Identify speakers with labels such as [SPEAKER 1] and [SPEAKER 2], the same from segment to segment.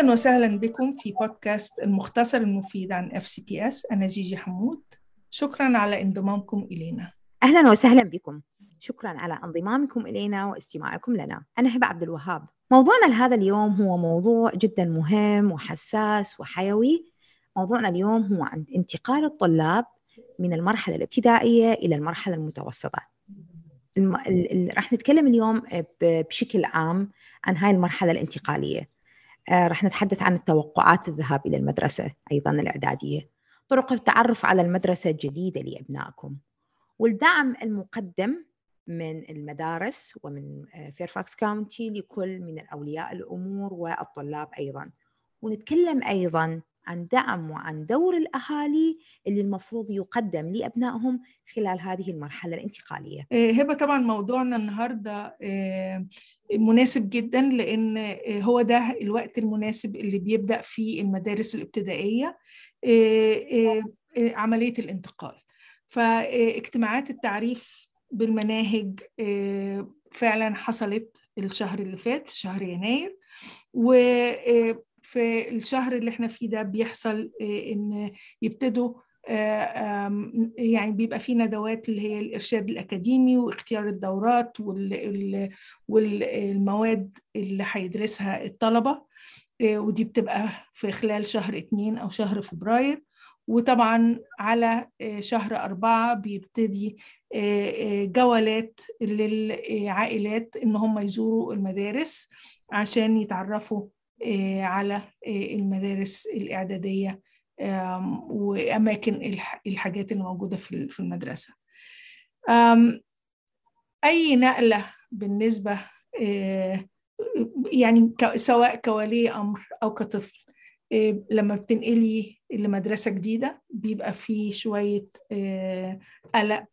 [SPEAKER 1] أهلا وسهلا بكم في بودكاست المختصر المفيد عن FCPS أنا جيجي حمود. شكرا على انضمامكم إلينا.
[SPEAKER 2] أهلا وسهلا بكم. شكرا على انضمامكم إلينا واستماعكم لنا. أنا هبة عبد الوهاب. موضوعنا لهذا اليوم هو موضوع جدا مهم وحساس وحيوي. موضوعنا اليوم هو عن انتقال الطلاب من المرحلة الابتدائية إلى المرحلة المتوسطة. الم... ال... راح نتكلم اليوم بشكل عام عن هاي المرحلة الانتقالية. آه، راح نتحدث عن التوقعات الذهاب إلى المدرسة أيضا الإعدادية. طرق التعرف على المدرسة الجديدة لأبنائكم. والدعم المقدم من المدارس ومن Fairfax County لكل من أولياء الأمور والطلاب أيضا. ونتكلم أيضا عن دعم وعن دور الأهالي اللي المفروض يقدم لأبنائهم خلال هذه المرحلة الانتقالية.
[SPEAKER 1] آه، هبة طبعا موضوعنا النهاردة آه، مناسب جدا لأن آه، هو ده الوقت المناسب اللي بيبدأ فيه المدارس الابتدائية عملية الانتقال. فاجتماعات التعريف بالمناهج فعلا حصلت الشهر اللي فات في شهر يناير و في الشهر اللي إحنا فيه ده بيحصل آه، إن يبتدوا آه، يعني بيبقى في ندوات اللي هي الإرشاد الأكاديمي واختيار الدورات والمواد اللي هيدرسها الطلبة آه، ودي بتبقى في خلال شهر اتنين أو شهر فبراير. وطبعا على شهر أربعة بيبتدي جولات للعائلات إن هم يزوروا المدارس عشان يتعرفوا على آه، المدارس الإعدادية وأماكن الحاجات اللي موجودة في المدرسة. أي نقلة بالنسبة آه، يعني سواء كولي أمر أو كطفل لما بتنقلي لمدرسة جديدة بيبقى فيه شوية قلق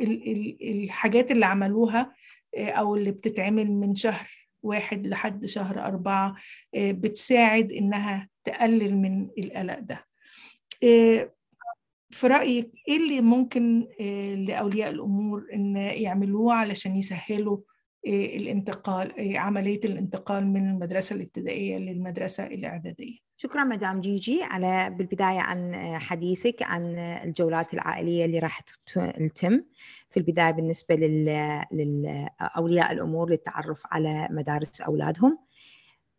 [SPEAKER 1] والحاجات اللي عملوها أو اللي بتتعمل من شهر واحد لحد شهر أربعة آه، بتساعد إنها تقلل من القلق ده. آه، في رأيك إيه اللي ممكن آه، لأولياء الأمور إن يعملوه علشان يسهلوا الانتقال عملية الانتقال من المدرسة الابتدائية للمدرسة الإعدادية؟
[SPEAKER 2] شكرا مدام جيجي على بالبداية عن حديثك عن الجولات العائلية اللي راح تتم في البداية بالنسبة لأولياء الأمور للتعرف على مدارس أولادهم.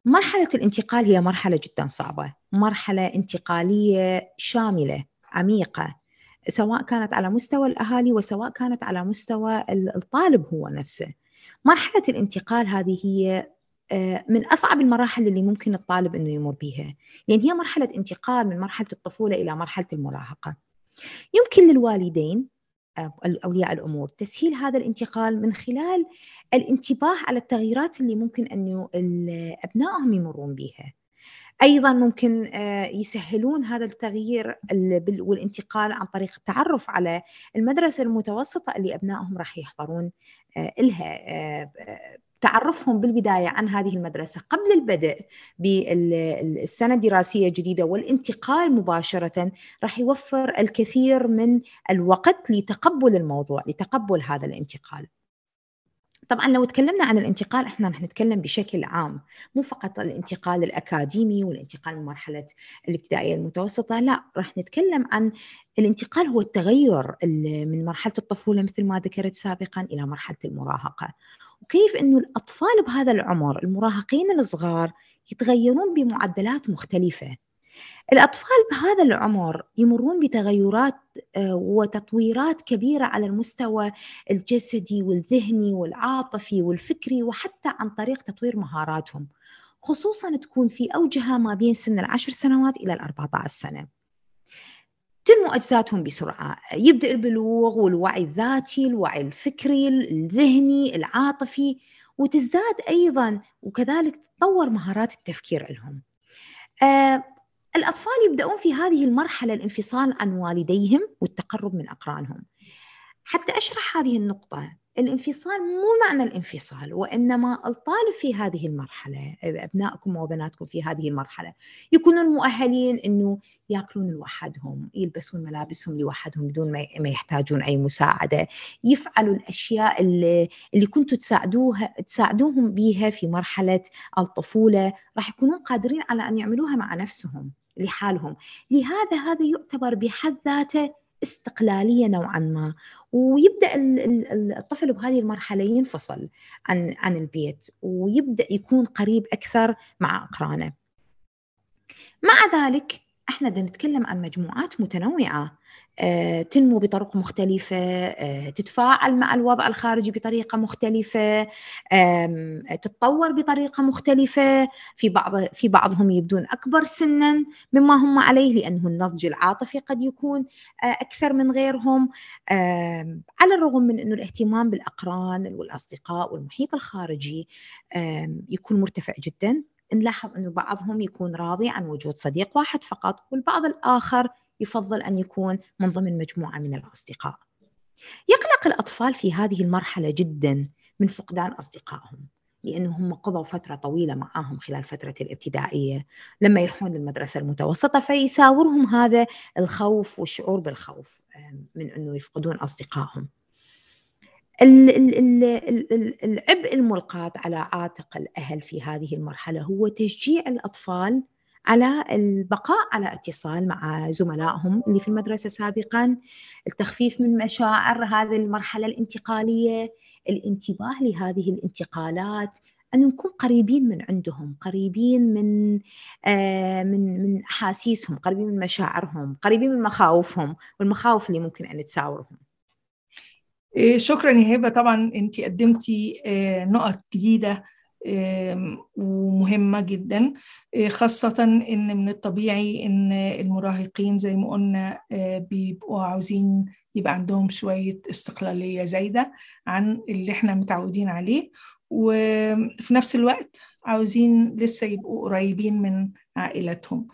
[SPEAKER 2] مرحلة الانتقال هي مرحلة جدا صعبة. مرحلة انتقالية شاملة عميقة سواء كانت على مستوى الأهالي وسواء كانت على مستوى الطالب هو نفسه. مرحلة الانتقال هذه هي من أصعب المراحل اللي ممكن الطالب أنه يمر بها لأن هي مرحلة انتقال من مرحلة الطفولة إلى مرحلة المراهقة. يمكن للوالدين آه، أولياء الأمور تسهيل هذا الانتقال من خلال الانتباه على التغييرات اللي ممكن أن أبنائهم يمرون بها أيضا ممكن آه، يسهلون هذا التغيير والانتقال عن طريق التعرف على المدرسة المتوسطة اللي أبنائهم راح يحضرون لها تعرفهم بالبداية عن هذه المدرسة قبل البدء بالسنة الدراسية الجديدة والانتقال مباشرة راح يوفر الكثير من الوقت لتقبل الموضوع لتقبل هذا الانتقال. طبعا لو تكلمنا عن الانتقال إحنا رح نتكلم بشكل عام مو فقط الانتقال الأكاديمي والانتقال من مرحله الابتدائية المتوسطة لا رح نتكلم عن الانتقال هو التغير من مرحلة الطفولة مثل ما ذكرت سابقا إلى مرحلة المراهقة وكيف إنه الأطفال بهذا العمر المراهقين الصغار يتغيرون بمعدلات مختلفة. الأطفال بهذا العمر يمرون بتغيرات آه، وتطويرات كبيرة على المستوى الجسدي والذهني والعاطفي والفكري وحتى عن طريق تطوير مهاراتهم خصوصا تكون في أوجها ما بين سن العشر سنوات إلى الأربعة عشر سنة. تنمو أجسادهم بسرعة. يبدأ البلوغ والوعي الذاتي الوعي الفكري الذهني العاطفي وتزداد أيضا وكذلك تتطور مهارات التفكير لهم. آه الأطفال يبدأون في هذه المرحلة الانفصال عن والديهم والتقرب من أقرانهم. حتى أشرح هذه النقطة الانفصال مو معنى الانفصال وإنما الطالب في هذه المرحلة أبنائكم وبناتكم في هذه المرحلة يكونون مؤهلين إنه يأكلون لوحدهم يلبسون ملابسهم لوحدهم بدون ما يحتاجون أي مساعدة يفعلوا الأشياء اللي, اللي كنتوا تساعدوها تساعدوهم بها في مرحلة الطفولة راح يكونون قادرين على أن يعملوها مع نفسهم لحالهم. لهذا هذا يعتبر بحد ذاته استقلالية نوعا ما. ويبدأ الطفل بهذه المرحلة ينفصل عن عن البيت ويبدأ يكون قريب أكثر مع أقرانه. مع ذلك إحنا بدنا نتكلم عن مجموعات متنوعة. تنمو بطرق مختلفة آه، تتفاعل مع الوضع الخارجي بطريقة مختلفة تتطور بطريقة مختلفة. في بعض في بعضهم يبدون أكبر سنا مما هم عليه لأنه النضج العاطفي قد يكون آه، أكثر من غيرهم. على الرغم من أنه الاهتمام بالأقران والأصدقاء والمحيط الخارجي يكون مرتفع جدا نلاحظ أنه بعضهم يكون راضي عن وجود صديق واحد فقط والبعض الآخر يفضل أن يكون من ضمن مجموعة من الأصدقاء. يقلق الأطفال في هذه المرحلة جدا من فقدان أصدقائهم لأنهم قضوا فترة طويلة معهم خلال فترة الابتدائية. لما يروحون للمدرسة المتوسطة فيساورهم هذا الخوف والشعور بالخوف من أنه يفقدون أصدقائهم. العبء الملقاة على عاتق الأهل في هذه المرحلة هو تشجيع الأطفال على البقاء على اتصال مع زملائهم اللي في المدرسة سابقا التخفيف من مشاعر هذه المرحلة الانتقالية الانتباه لهذه الانتقالات أن نكون قريبين من عندهم قريبين من آه من من أحاسيسهم قريبين من مشاعرهم قريبين من مخاوفهم والمخاوف اللي ممكن أن تساورهم
[SPEAKER 1] إيه، شكرا يا هبة. طبعا انت قدمتي آه، نقط جديدة ومهمة جدا آه، خاصة إن من الطبيعي إن المراهقين زي ما قلنا آه، بيبقوا عاوزين يبقى عندهم شوية استقلالية زايدة عن اللي إحنا متعودين عليه وفي نفس الوقت عاوزين لسه يبقوا قريبين من عائلتهم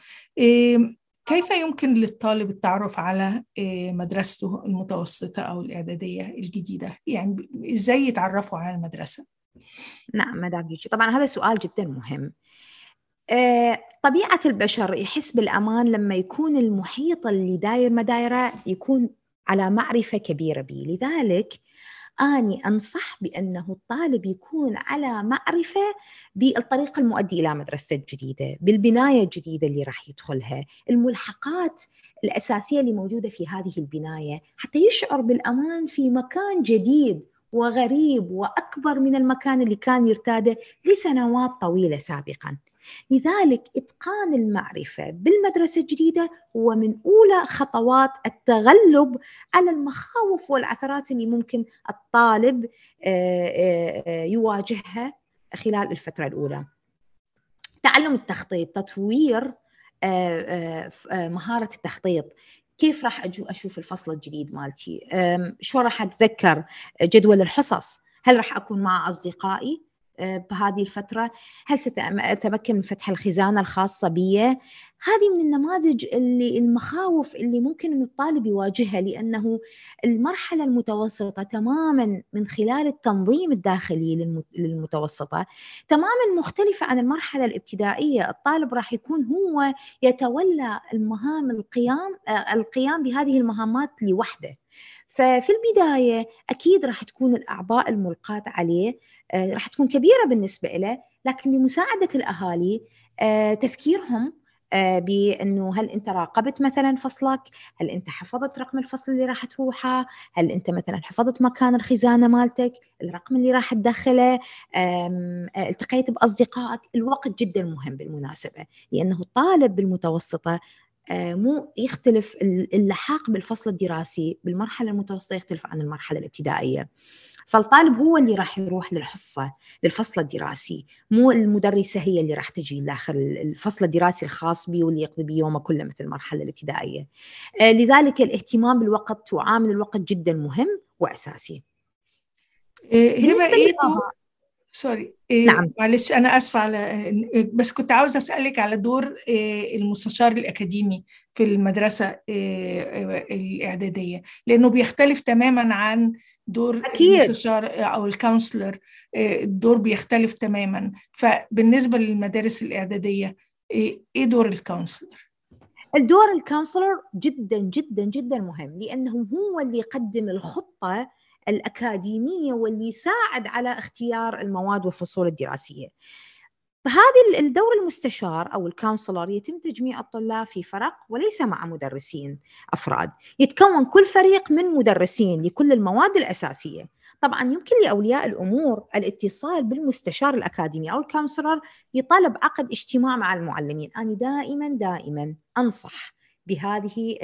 [SPEAKER 1] كيف يمكن للطالب التعرف على مدرسته المتوسطة أو الإعدادية الجديدة؟ يعني إزاي يتعرفوا على المدرسة؟
[SPEAKER 2] نعم مدام جيجي طبعا هذا سؤال جدا مهم. آه، طبيعة البشر يحس بالأمان لما يكون المحيط اللي داير مدايره يكون على معرفة كبيرة به لذلك أني أنصح بأنه الطالب يكون على معرفة بالطريق المؤدي إلى مدرسة الجديدة بالبناية الجديدة اللي راح يدخلها الملحقات الأساسية اللي موجودة في هذه البناية حتى يشعر بالأمان في مكان جديد وغريب وأكبر من المكان اللي كان يرتاده لسنوات طويلة سابقا. لذلك إتقان المعرفة بالمدرسة الجديدة هو من أولى خطوات التغلب على المخاوف والعثرات اللي ممكن الطالب يواجهها خلال الفترة الأولى. تعلم التخطيط، تطوير مهارة التخطيط كيف راح أشوف الفصل الجديد مالتي؟ شو راح أتذكر؟ جدول الحصص. هل راح أكون مع أصدقائي؟ بهذه الفترة. هل سأتمكن من فتح الخزانة الخاصة بي؟ هذه من النماذج اللي المخاوف اللي ممكن أن الطالب يواجهها لأنه المرحلة المتوسطة تماما من خلال التنظيم الداخلي للمتوسطة تماما مختلفة عن المرحلة الابتدائية. الطالب راح يكون هو يتولى المهام القيام آه، القيام بهذه المهامات لوحده. ففي البداية أكيد راح تكون الأعباء الملقاة عليه آه، راح تكون كبيرة بالنسبة له لكن بمساعدة الأهالي آه، تفكيرهم آه، بأنه هل أنت راقبت مثلا فصلك؟ هل أنت حفظت رقم الفصل اللي راح تروحه؟ هل أنت مثلا حفظت مكان الخزانة مالتك؟ الرقم اللي راح تدخله؟ التقيت بأصدقائك؟ الوقت جدا مهم بالمناسبة لأنه الطالب بالمتوسطة مو يختلف اللحاق بالفصل الدراسي بالمرحلة المتوسطة يختلف عن المرحلة الابتدائية. فالطالب هو اللي راح يروح للحصة للفصل الدراسي. مو المدرسة هي اللي راح تجي داخل الفصل الدراسي الخاص به واللي يقضي به يومه كله مثل المرحلة الابتدائية. آه، لذلك الاهتمام بالوقت وعامل الوقت جدا مهم وأساسي.
[SPEAKER 1] إيه، هبة إيه sorry. إيه نعم. معلش أنا آسفة على بس كنت عاوزة أسألك على دور إيه المستشار الأكاديمي في المدرسة إيه الإعدادية لأنه بيختلف تماما عن دور أكيد. المستشار أو ال counselor الدور بيختلف تماما. فبالنسبة للمدارس الإعدادية إيه دور ال counselor؟
[SPEAKER 2] الدور ال counselor جدا جدا جدا مهم لأنه هو اللي يقدم الخطة الأكاديمية واللي يساعد على اختيار المواد والفصول الدراسية. فهذه الدور المستشار أو ال counselor يتم تجميع الطلاب في فرق وليس مع مدرسين أفراد. يتكون كل فريق من مدرسين لكل المواد الأساسية. طبعا يمكن لأولياء الأمور الاتصال بالمستشار الأكاديمي أو ال counselor لطلب عقد اجتماع مع المعلمين. أنا دائما دائما أنصح بهذه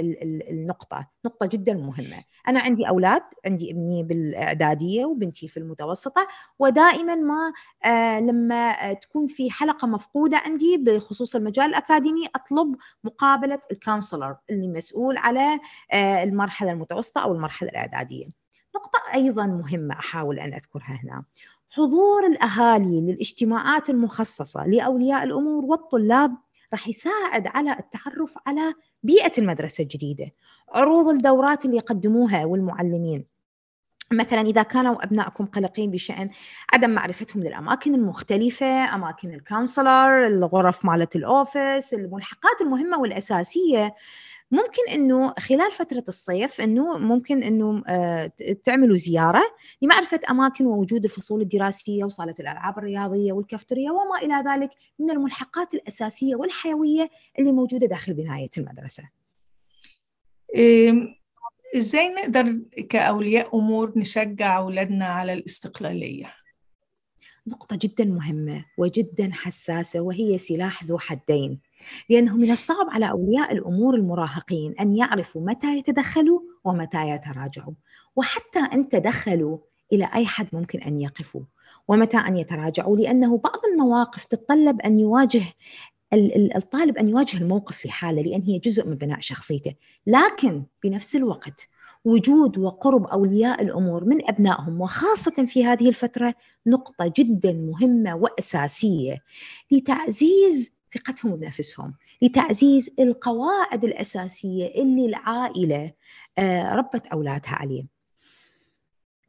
[SPEAKER 2] النقطة. نقطة جدا مهمة. أنا عندي أولاد عندي ابني بالإعدادية وبنتي في المتوسطة ودائما ما آه لما تكون في حلقة مفقودة عندي بخصوص المجال الأكاديمي أطلب مقابلة الكونسلر اللي مسؤول على آه المرحلة المتوسطة أو المرحلة الإعدادية. نقطة أيضا مهمة أحاول أن أذكرها هنا. حضور الأهالي للاجتماعات المخصصة لأولياء الأمور والطلاب راح يساعد على التعرف على بيئة المدرسة الجديدة عروض الدورات اللي يقدموها والمعلمين. مثلا إذا كانوا أبنائكم قلقين بشأن عدم معرفتهم للأماكن المختلفة أماكن ال counselor الغرف مالت ال office الملحقات المهمة والأساسية ممكن إنه خلال فترة الصيف إنه ممكن إنه تعملوا زيارة لمعرفة أماكن ووجود الفصول الدراسية وصالة الألعاب الرياضية والكافتريا وما إلى ذلك من الملحقات الأساسية والحيوية اللي موجودة داخل بناية المدرسة.
[SPEAKER 1] إزاي نقدر كأولياء أمور نشجع أولادنا على الاستقلالية؟
[SPEAKER 2] نقطة جدا مهمة وجدا حساسة وهي سلاح ذو حدين لأنه من الصعب على أولياء الأمور المراهقين أن يعرفوا متى يتدخلوا ومتى يتراجعوا. وحتى أن تدخلوا إلى أي حد ممكن أن يقفوا؟ ومتى أن يتراجعوا؟ لأنه بعض المواقف تتطلب أن يواجه الطالب أن يواجه الموقف لحاله لأن هي جزء من بناء شخصيته. لكن بنفس الوقت وجود وقرب أولياء الأمور من أبنائهم وخاصة في هذه الفترة نقطة جدا مهمة وأساسية لتعزيز ثقتهم بنفسهم لتعزيز القواعد الأساسية اللي العائلة ربت أولادها عليه.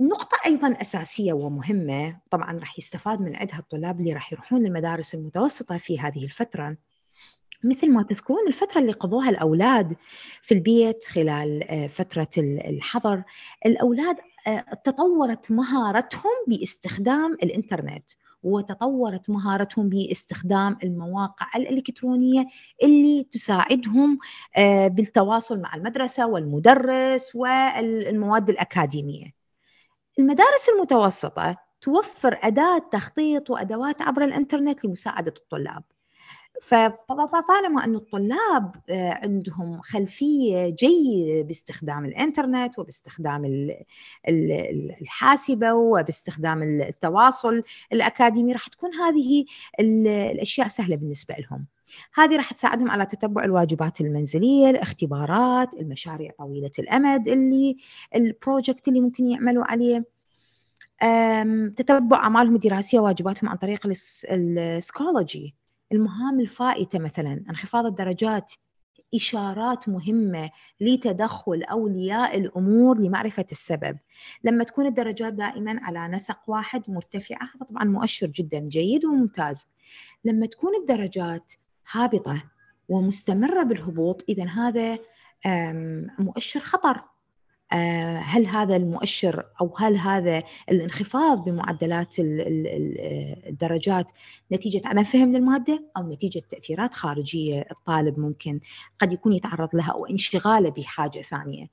[SPEAKER 2] نقطة أيضا أساسية ومهمة طبعا راح يستفاد من عندها الطلاب اللي راح يروحون للمدارس المتوسطة في هذه الفترة. مثل ما تذكرون الفترة اللي قضوها الأولاد في البيت خلال فترة الحظر الأولاد تطورت مهارتهم باستخدام الإنترنت. وتطورت مهارتهم باستخدام المواقع الإلكترونية اللي تساعدهم بالتواصل مع المدرسة والمدرس والمواد الأكاديمية. المدارس المتوسطة توفر أداة تخطيط وأدوات عبر الإنترنت لمساعدة الطلاب. فطالما أن الطلاب عندهم خلفية جيدة باستخدام الإنترنت وباستخدام الحاسبة وباستخدام التواصل الأكاديمي راح تكون هذه الأشياء سهلة بالنسبة لهم. هذه راح تساعدهم على تتبع الواجبات المنزلية الاختبارات المشاريع طويلة الأمد اللي ال project اللي ممكن يعملوا عليه. تتبع أعمالهم الدراسية وواجباتهم عن طريق ال Schoology المهام الفائتة مثلا انخفاض الدرجات إشارات مهمة لتدخل أولياء الأمور لمعرفة السبب. لما تكون الدرجات دائما على نسق واحد مرتفعة هذا طبعا مؤشر جدا جيد وممتاز. لما تكون الدرجات هابطة ومستمرة بالهبوط إذا هذا مؤشر خطر. هل هذا المؤشر أو هل هذا الانخفاض بمعدلات الدرجات نتيجة عدم فهم للمادة أو نتيجة تأثيرات خارجية الطالب ممكن قد يكون يتعرض لها أو انشغاله بحاجة ثانية.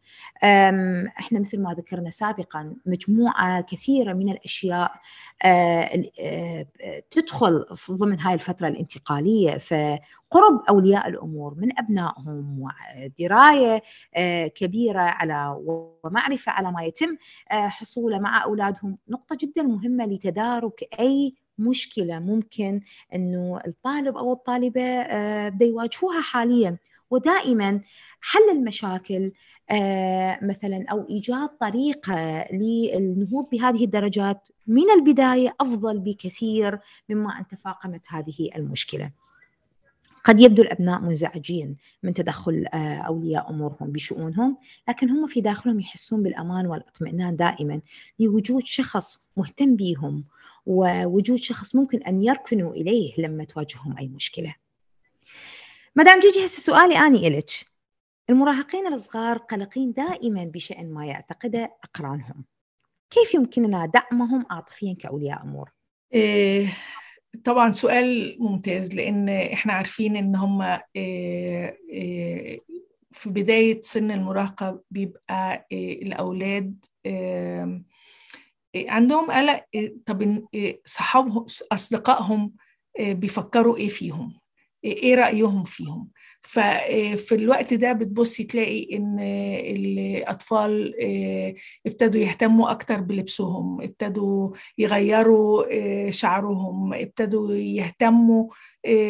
[SPEAKER 2] إحنا مثل ما ذكرنا سابقا مجموعة كثيرة من الأشياء تدخل ضمن هاي الفترة الانتقالية فقرب أولياء الأمور من أبنائهم ودراية كبيرة على ومعرفة على ما يتم حصوله مع أولادهم. نقطة جدا مهمة لتدارك أي مشكلة ممكن أنه الطالب أو الطالبة بده يواجهوها حاليا. ودائما حل المشاكل مثلا أو إيجاد طريقة للنهوض بهذه الدرجات من البداية أفضل بكثير مما أن تفاقمت هذه المشكلة. قد يبدو الأبناء منزعجين من تدخل أولياء أمورهم بشؤونهم لكن هم في داخلهم يحسون بالأمان والاطمئنان دائما لوجود شخص مهتم بهم ووجود شخص ممكن أن يركنوا إليه لما تواجههم أي مشكلة. مدام جيجي هسه سؤالي أني إلك. المراهقين الصغار قلقين دائما بشأن ما يعتقده أقرانهم. كيف يمكننا دعمهم عاطفيا كأولياء أمور؟
[SPEAKER 1] إيه طبعا سؤال ممتاز لأن إحنا عارفين إن هم إيه إيه في بداية سن المراهقة بيبقى الأولاد عندهم قلق طب صحابهم أصدقائهم بيفكروا إيه فيهم؟ إيه رأيهم فيهم؟ ففي الوقت ده بتبصي تلاقي إن الأطفال ابتدوا يهتموا أكتر بلبسهم ابتدوا يغيروا شعرهم ابتدوا يهتموا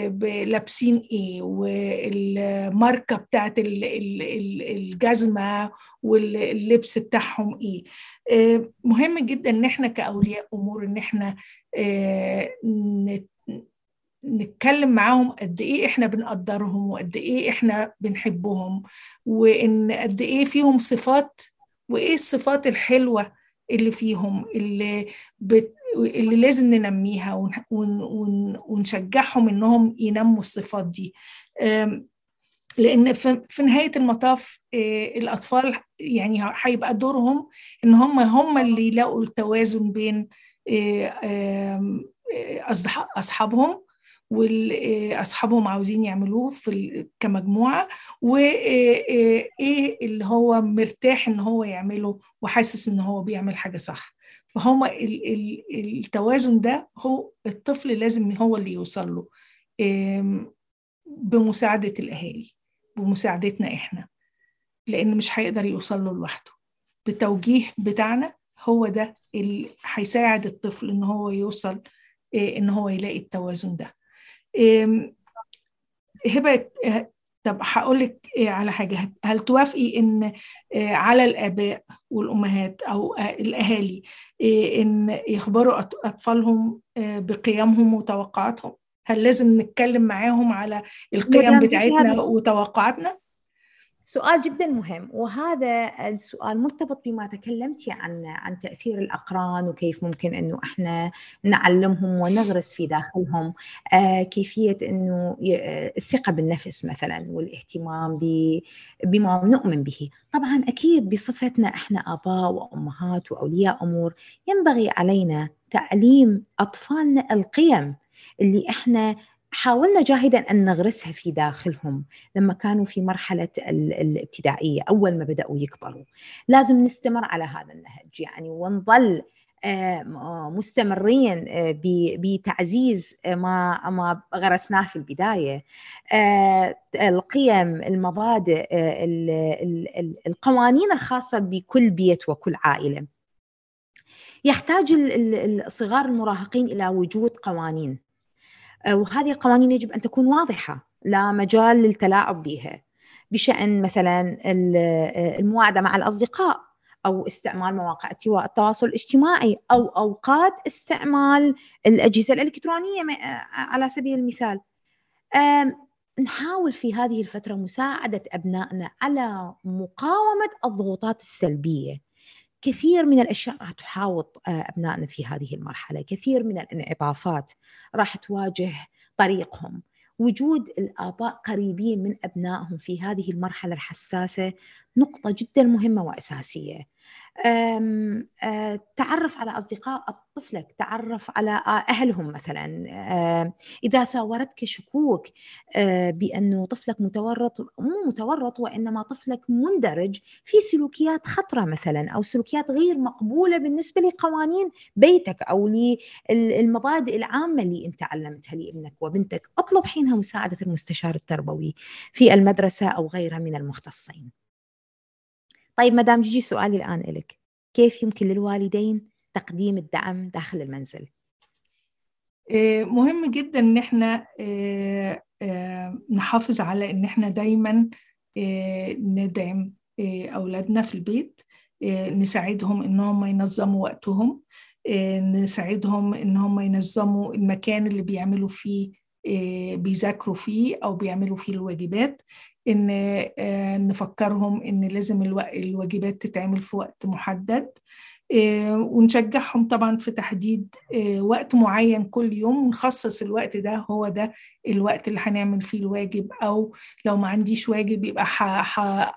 [SPEAKER 1] بلابسين إيه والماركة بتاعت الجزمة واللبس بتاعهم إيه. مهم جدا إن إحنا كأولياء أمور إن إحنا نتكلم معاهم قد إيه إحنا بنقدرهم وقد إيه إحنا بنحبهم وإن قد إيه فيهم صفات وإيه الصفات الحلوة اللي فيهم اللي بت... اللي لازم ننميها ون... ون... ونشجعهم إنهم ينموا الصفات دي. لأن في نهاية المطاف الأطفال يعني هيبقى دورهم إن هم هم اللي يلاقوا التوازن بين أصحابهم واصحابهم عاوزين يعملوه في كمجموعة وايه اللي هو مرتاح إن هو يعمله وحاسس إن هو بيعمل حاجة صح. فهم التوازن ده هو الطفل لازم هو اللي يوصل له بمساعدة الأهالي بمساعدتنا إحنا لأن مش هيقدر يوصل له لوحده. بالتوجيه بتاعنا هو ده اللي هيساعد الطفل إن هو يوصل إن هو يلاقي التوازن ده. هبة طب هقول لك على حاجة. هل توافقي إن على الآباء والأمهات أو الأهالي إن يخبروا أطفالهم بقيمهم وتوقعاتهم؟ هل لازم نتكلم معاهم على القيم بتاعتنا وتوقعاتنا؟
[SPEAKER 2] سؤال جدا مهم وهذا السؤال مرتبط بما تكلمتي عن عن تأثير الأقران وكيف ممكن إنه إحنا نعلمهم ونغرس في داخلهم آه كيفية إنه الثقة بالنفس مثلا والاهتمام بما نؤمن به. طبعا أكيد بصفتنا إحنا آباء وأمهات وأولياء أمور ينبغي علينا تعليم أطفالنا القيم اللي إحنا حاولنا جاهدا أن نغرسها في داخلهم لما كانوا في مرحلة الابتدائية أول ما بدأوا يكبروا. لازم نستمر على هذا النهج. يعني ونظل مستمرين بتعزيز ما ما غرسناه في البداية. القيم المبادئ القوانين الخاصة بكل بيت وكل عائلة. يحتاج الصغار المراهقين إلى وجود قوانين. وهذه القوانين يجب أن تكون واضحة لا مجال للتلاعب بها. بشأن مثلا المواعدة مع الأصدقاء أو استعمال مواقع التواصل الاجتماعي أو أوقات استعمال الأجهزة الإلكترونية على سبيل المثال. نحاول في هذه الفترة مساعدة أبنائنا على مقاومة الضغوطات السلبية. كثير من الأشياء راح تحاوط أبنائنا في هذه المرحلة، كثير من الانعطافات راح تواجه طريقهم، وجود الآباء قريبين من أبنائهم في هذه المرحلة الحساسة نقطة جدا مهمة وأساسية. أم تعرف على أصدقاء طفلك، تعرف على أهلهم مثلا، إذا ساورتك شكوك بانه طفلك متورط مو متورط وإنما طفلك مندرج في سلوكيات خطرة مثلا أو سلوكيات غير مقبولة بالنسبة لقوانين بيتك أو للمبادئ العامة اللي أنت علمتها لابنك وبنتك، أطلب حينها مساعدة المستشار التربوي في المدرسة أو غيرها من المختصين. طيب مدام جيجي سؤالي الآن لك كيف يمكن للوالدين تقديم الدعم داخل المنزل؟
[SPEAKER 1] مهم جدا إن إحنا نحافظ على إن إحنا دايما ندعم أولادنا في البيت نساعدهم إن هم ينظموا وقتهم نساعدهم إن هم ينظموا المكان اللي بيعملوا فيه بيذاكروا فيه أو بيعملوا فيه الواجبات إن نفكرهم إن لازم الواجبات تتعمل في وقت محدد ونشجعهم طبعا في تحديد وقت معين كل يوم ونخصص الوقت ده هو ده الوقت اللي هنعمل فيه الواجب أو لو ما عنديش واجب يبقى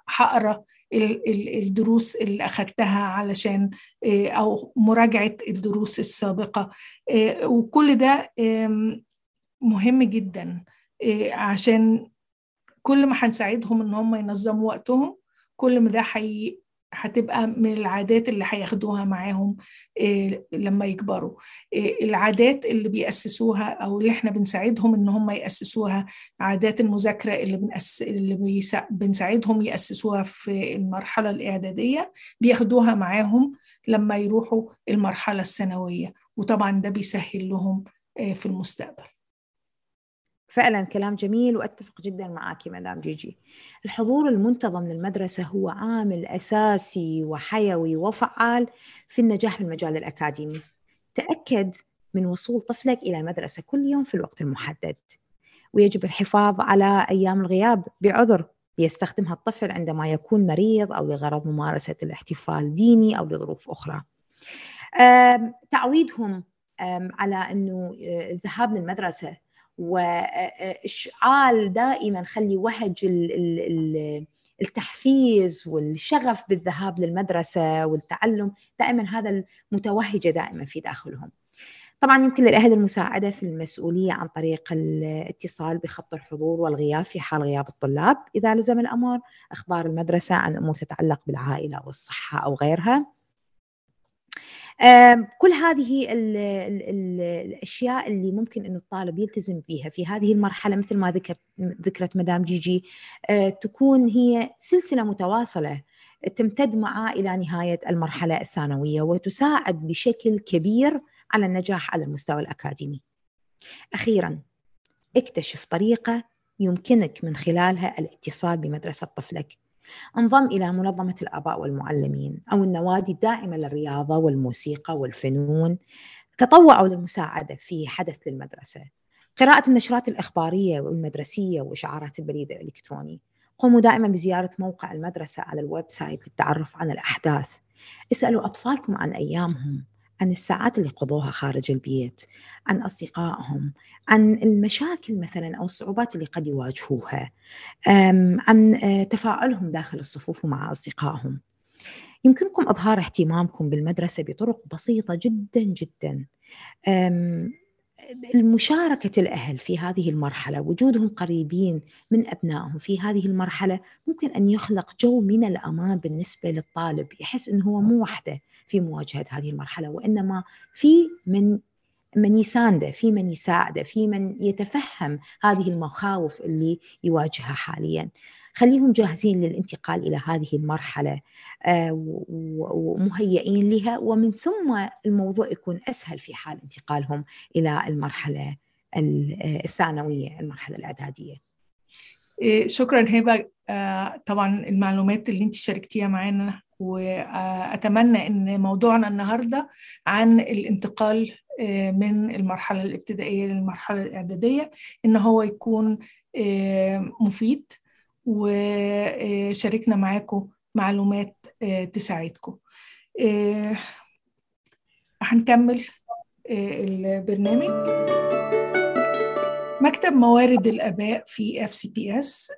[SPEAKER 1] هقرأ الدروس اللي أخدتها علشان أو مراجعة الدروس السابقة وكل ده مهم جدا عشان كل ما هنساعدهم إن هم ينظموا وقتهم كل ما ده حي... هتبقى من العادات اللي هياخدوها معاهم لما يكبروا. العادات اللي بيأسسوها أو اللي إحنا بنساعدهم إن هم يأسسوها عادات المذاكرة اللي, بنأس... اللي بيسا... بنساعدهم يأسسوها في المرحلة الإعدادية بياخدوها معاهم لما يروحوا المرحلة الثانوية. وطبعا ده بيسهل لهم في المستقبل.
[SPEAKER 2] فعلا كلام جميل وأتفق جدا معك مدام جيجي. الحضور المنتظم للمدرسة هو عامل أساسي وحيوي وفعال في النجاح في المجال الأكاديمي. تأكد من وصول طفلك إلى المدرسة كل يوم في الوقت المحدد. ويجب الحفاظ على أيام الغياب بعذر يستخدمها الطفل عندما يكون مريض أو لغرض ممارسة الاحتفال ديني أو لظروف أخرى. تعويدهم على أنه الذهاب للمدرسة واشعال دائما خلي وهج التحفيز والشغف بالذهاب للمدرسة والتعلم دائما هذا المتوهجة دائما في داخلهم. طبعا يمكن للأهل المساعدة في المسؤولية عن طريق الاتصال بخط الحضور والغياب في حال غياب الطلاب إذا لزم الأمر، أخبار المدرسة عن أمور تتعلق بالعائلة والصحة أو غيرها. كل هذه ال ال ال الأشياء اللي ممكن إنه الطالب يلتزم فيها في هذه المرحلة مثل ما ذكرت ذكرت مدام جيجي تكون هي سلسلة متواصلة تمتد معه إلى نهاية المرحلة الثانوية وتساعد بشكل كبير على النجاح على المستوى الأكاديمي. أخيرا اكتشف طريقة يمكنك من خلالها الاتصال بمدرسة طفلك انضم إلى منظمة الآباء والمعلمين أو النوادي الداعمة للرياضة والموسيقى والفنون. تطوعوا للمساعدة في حدث للمدرسة قراءة النشرات الإخبارية والمدرسية وإشعارات البريد الإلكتروني. قوموا دائما بزيارة موقع المدرسة على ال website للتعرف عن الأحداث. اسألوا أطفالكم عن أيامهم. عن الساعات اللي قضوها خارج البيت عن أصدقائهم عن المشاكل مثلا أو الصعوبات اللي قد يواجهوها عن تفاعلهم داخل الصفوف ومع أصدقائهم. يمكنكم إظهار اهتمامكم بالمدرسة بطرق بسيطة جدا جدا. المشاركة الأهل في هذه المرحلة وجودهم قريبين من أبنائهم في هذه المرحلة ممكن أن يخلق جو من الأمان بالنسبة للطالب يحس أنه هو مو وحده. في مواجهة هذه المرحلة وإنما في من من يساندة في من يساعده في من يتفهم هذه المخاوف اللي يواجهها حاليا. خليهم جاهزين للانتقال إلى هذه المرحلة ومهيئين لها ومن ثم الموضوع يكون أسهل في حال انتقالهم إلى المرحلة الثانوية المرحلة الإعدادية.
[SPEAKER 1] شكرا هبة. طبعا المعلومات اللي انت شاركتيها معانا وأتمنى أن موضوعنا النهاردة عن الانتقال من المرحلة الابتدائية للمرحلة الإعدادية إن هو يكون مفيد وشاركنا معاكم معلومات تساعدكم. هنكمل البرنامج. مكتب موارد الآباء في FCPS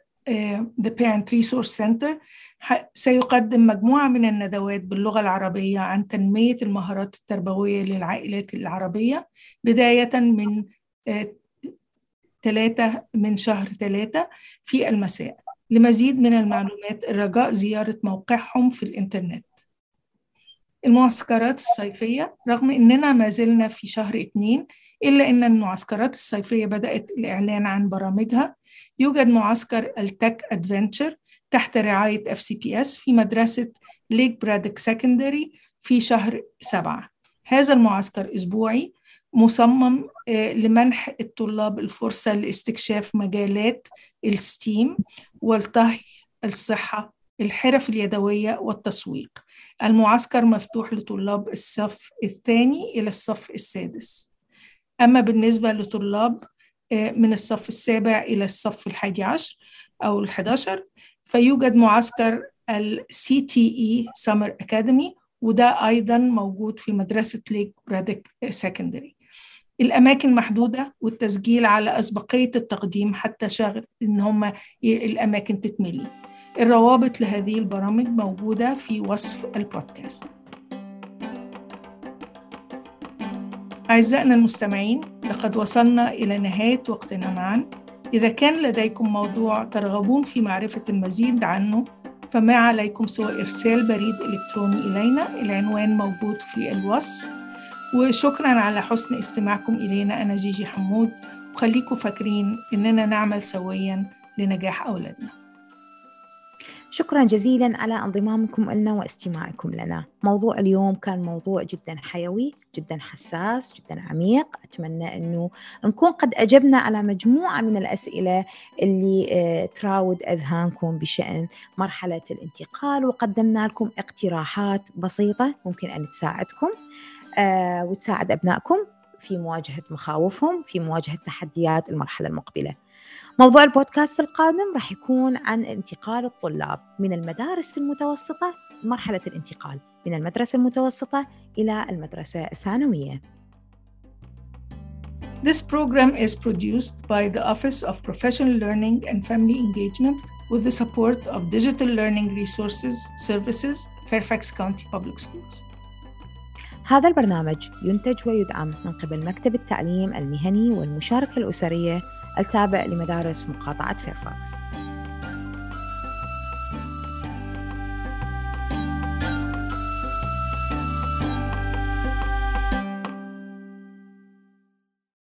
[SPEAKER 1] The Parent Resource Center. سيقدم مجموعة من الندوات باللغة العربية عن تنمية المهارات التربوية للعائلات العربية بداية من ثلاثة من شهر ثلاثة في المساء. لمزيد من المعلومات الرجاء زيارة موقعهم في الإنترنت. المعسكرات الصيفية رغم أننا ما زلنا في شهر اثنين إلا أن المعسكرات الصيفية بدأت الإعلان عن برامجها. يوجد معسكر ال Tech Adventure تحت رعاية FCPS في مدرسة Lake Braddock Secondary في شهر سبعة. هذا المعسكر أسبوعي مصمم لمنح الطلاب الفرصة لاستكشاف مجالات ال STEAM والطهي الصحة الحرف اليدوية والتسويق. المعسكر مفتوح لطلاب الصف الثاني إلى الصف السادس. أما بالنسبة لطلاب من الصف السابع إلى الصف الحادي عشر أو الحداشر فيوجد معسكر ال CTE Summer Academy وده أيضا موجود في مدرسة ليك برادك سكندري الأماكن محدودة والتسجيل على أسبقية التقديم حتى شغل إن هم الأماكن تتملي. الروابط لهذه البرامج موجودة في وصف البودكاست. أعزائنا المستمعين لقد وصلنا إلى نهاية وقتنا معا. إذا كان لديكم موضوع ترغبون في معرفة المزيد عنه فما عليكم سوى إرسال بريد إلكتروني إلينا. العنوان موجود في الوصف. وشكرا على حسن استماعكم إلينا. أنا جيجي حمود. وخليكم فاكرين إننا نعمل سويا لنجاح أولادنا.
[SPEAKER 2] شكرا جزيلا على انضمامكم لنا واستماعكم لنا. موضوع اليوم كان موضوع جدا حيوي جدا حساس جدا عميق. أتمنى أنه نكون قد أجبنا على مجموعة من الأسئلة اللي تراود أذهانكم بشأن مرحلة الانتقال. وقدمنا لكم اقتراحات بسيطة ممكن أن تساعدكم وتساعد أبنائكم في مواجهة مخاوفهم في مواجهة تحديات المرحلة المقبلة. موضوع البودكاست القادم راح يكون عن انتقال الطلاب من المدارس المتوسطة مرحلة الانتقال من المدرسة المتوسطة إلى المدرسة الثانوية.
[SPEAKER 1] This program is produced by the Office of Professional Learning and Family Engagement with the support of Digital Learning Resources Services, Fairfax County Public Schools.
[SPEAKER 2] هذا البرنامج ينتج ويدعم من قبل مكتب التعليم المهني والمشاركة الأسرية التابع لمدارس مقاطعة فيرفاكس